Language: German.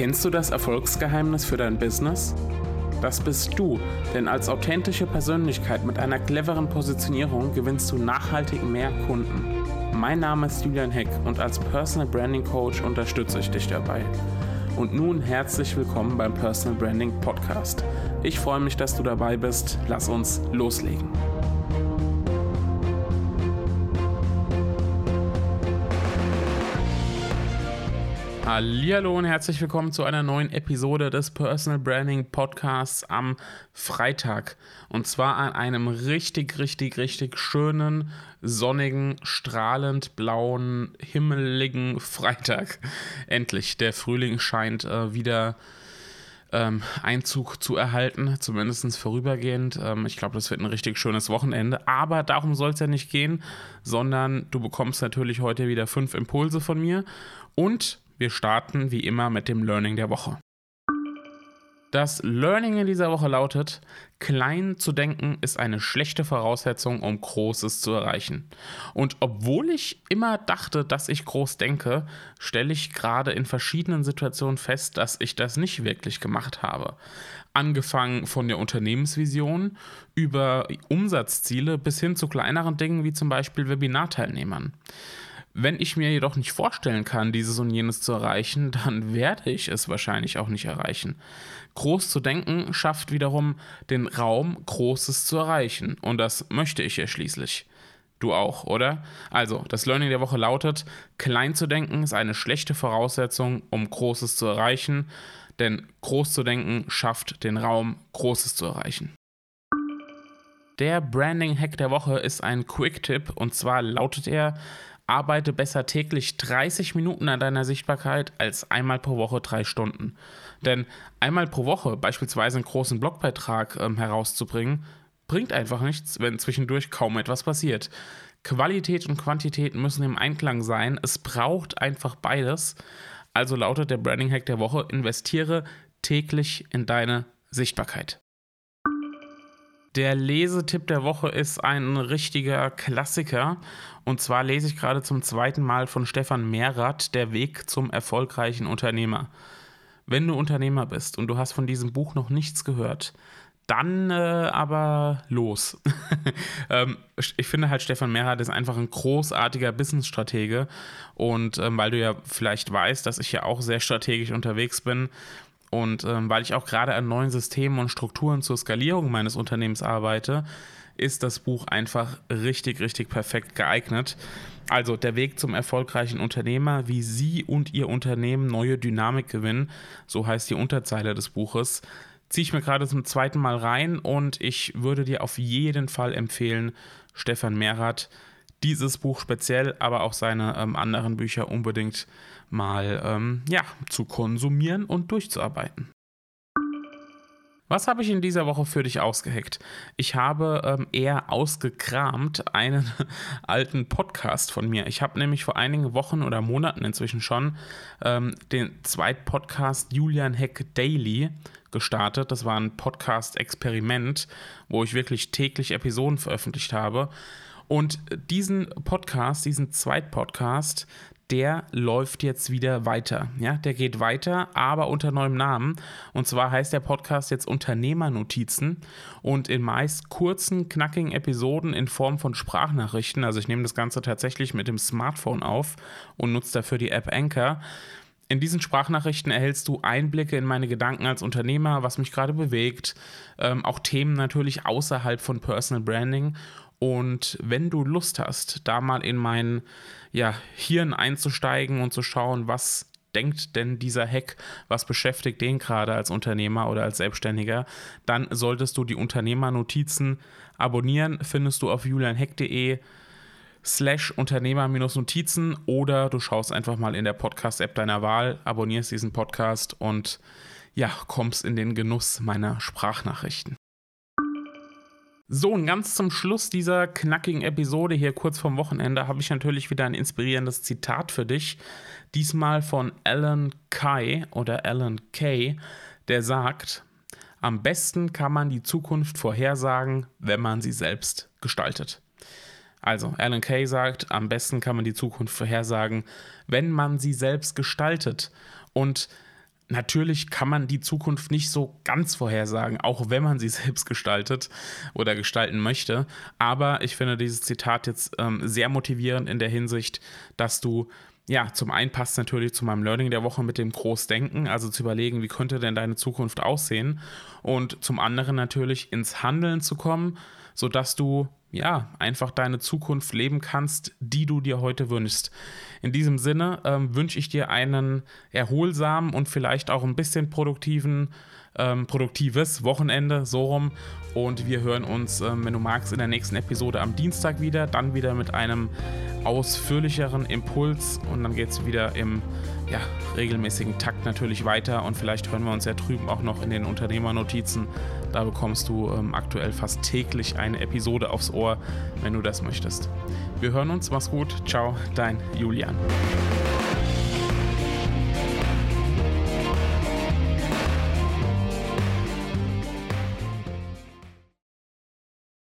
Kennst du das Erfolgsgeheimnis für dein Business? Das bist du, denn als authentische Persönlichkeit mit einer cleveren Positionierung gewinnst du nachhaltig mehr Kunden. Mein Name ist Julian Heck und als Personal Branding Coach unterstütze ich dich dabei. Und nun herzlich willkommen beim Personal Branding Podcast. Ich freue mich, dass du dabei bist. Lass uns loslegen. Hallo und herzlich willkommen zu einer neuen Episode des Personal Branding Podcasts am Freitag. Und zwar an einem richtig, richtig, richtig schönen, sonnigen, strahlend blauen, himmeligen Freitag. Endlich, der Frühling scheint äh, wieder ähm, Einzug zu erhalten, zumindest vorübergehend. Ähm, ich glaube, das wird ein richtig schönes Wochenende. Aber darum soll es ja nicht gehen, sondern du bekommst natürlich heute wieder fünf Impulse von mir. Und wir starten wie immer mit dem Learning der Woche. Das Learning in dieser Woche lautet, klein zu denken ist eine schlechte Voraussetzung, um Großes zu erreichen. Und obwohl ich immer dachte, dass ich groß denke, stelle ich gerade in verschiedenen Situationen fest, dass ich das nicht wirklich gemacht habe. Angefangen von der Unternehmensvision über Umsatzziele bis hin zu kleineren Dingen wie zum Beispiel Webinarteilnehmern. Wenn ich mir jedoch nicht vorstellen kann, dieses und jenes zu erreichen, dann werde ich es wahrscheinlich auch nicht erreichen. Groß zu denken schafft wiederum den Raum, Großes zu erreichen. Und das möchte ich ja schließlich. Du auch, oder? Also, das Learning der Woche lautet, klein zu denken ist eine schlechte Voraussetzung, um Großes zu erreichen, denn groß zu denken schafft den Raum, Großes zu erreichen. Der Branding-Hack der Woche ist ein Quick-Tipp und zwar lautet er, arbeite besser täglich 30 Minuten an deiner Sichtbarkeit als einmal pro Woche drei Stunden. Denn einmal pro Woche beispielsweise einen großen Blogbeitrag ähm, herauszubringen, bringt einfach nichts, wenn zwischendurch kaum etwas passiert. Qualität und Quantität müssen im Einklang sein. Es braucht einfach beides. Also lautet der Branding Hack der Woche: investiere täglich in deine Sichtbarkeit. Der Lesetipp der Woche ist ein richtiger Klassiker. Und zwar lese ich gerade zum zweiten Mal von Stefan Mehrath Der Weg zum erfolgreichen Unternehmer. Wenn du Unternehmer bist und du hast von diesem Buch noch nichts gehört, dann äh, aber los. ähm, ich finde halt, Stefan Mehrath ist einfach ein großartiger Business-Stratege. Und ähm, weil du ja vielleicht weißt, dass ich ja auch sehr strategisch unterwegs bin, und ähm, weil ich auch gerade an neuen Systemen und Strukturen zur Skalierung meines Unternehmens arbeite, ist das Buch einfach richtig, richtig perfekt geeignet. Also der Weg zum erfolgreichen Unternehmer, wie Sie und Ihr Unternehmen neue Dynamik gewinnen, so heißt die Unterzeile des Buches, ziehe ich mir gerade zum zweiten Mal rein und ich würde dir auf jeden Fall empfehlen, Stefan Mehrath, dieses Buch speziell, aber auch seine ähm, anderen Bücher unbedingt mal ähm, ja, zu konsumieren und durchzuarbeiten. Was habe ich in dieser Woche für dich ausgeheckt? Ich habe ähm, eher ausgekramt einen alten Podcast von mir. Ich habe nämlich vor einigen Wochen oder Monaten inzwischen schon ähm, den Zweitpodcast Julian Heck Daily gestartet. Das war ein Podcast-Experiment, wo ich wirklich täglich Episoden veröffentlicht habe. Und diesen Podcast, diesen Zweitpodcast, der läuft jetzt wieder weiter. Ja, der geht weiter, aber unter neuem Namen. Und zwar heißt der Podcast jetzt Unternehmernotizen und in meist kurzen, knackigen Episoden in Form von Sprachnachrichten. Also ich nehme das Ganze tatsächlich mit dem Smartphone auf und nutze dafür die App Anchor. In diesen Sprachnachrichten erhältst du Einblicke in meine Gedanken als Unternehmer, was mich gerade bewegt, ähm, auch Themen natürlich außerhalb von Personal Branding und wenn du Lust hast, da mal in mein ja, Hirn einzusteigen und zu schauen, was denkt denn dieser Hack, was beschäftigt den gerade als Unternehmer oder als Selbstständiger, dann solltest du die Unternehmernotizen abonnieren, findest du auf julianheck.de slash Unternehmer-Notizen oder du schaust einfach mal in der Podcast-App deiner Wahl, abonnierst diesen Podcast und ja, kommst in den Genuss meiner Sprachnachrichten. So, und ganz zum Schluss dieser knackigen Episode hier kurz vorm Wochenende habe ich natürlich wieder ein inspirierendes Zitat für dich. Diesmal von Alan Kay oder Alan Kay, der sagt, am besten kann man die Zukunft vorhersagen, wenn man sie selbst gestaltet. Also, Alan Kay sagt, am besten kann man die Zukunft vorhersagen, wenn man sie selbst gestaltet. Und Natürlich kann man die Zukunft nicht so ganz vorhersagen, auch wenn man sie selbst gestaltet oder gestalten möchte. Aber ich finde dieses Zitat jetzt ähm, sehr motivierend in der Hinsicht, dass du ja, zum einen passt natürlich zu meinem Learning der Woche mit dem Großdenken, also zu überlegen, wie könnte denn deine Zukunft aussehen und zum anderen natürlich ins Handeln zu kommen, sodass du ja, einfach deine Zukunft leben kannst, die du dir heute wünschst. In diesem Sinne ähm, wünsche ich dir einen erholsamen und vielleicht auch ein bisschen produktiven, ähm, produktives Wochenende, so rum. Und wir hören uns, ähm, wenn du magst, in der nächsten Episode am Dienstag wieder. Dann wieder mit einem ausführlicheren Impuls und dann geht es wieder im ja, regelmäßigen Takt natürlich weiter. Und vielleicht hören wir uns ja drüben auch noch in den Unternehmernotizen da bekommst du ähm, aktuell fast täglich eine Episode aufs Ohr, wenn du das möchtest. Wir hören uns, mach's gut, ciao, dein Julian.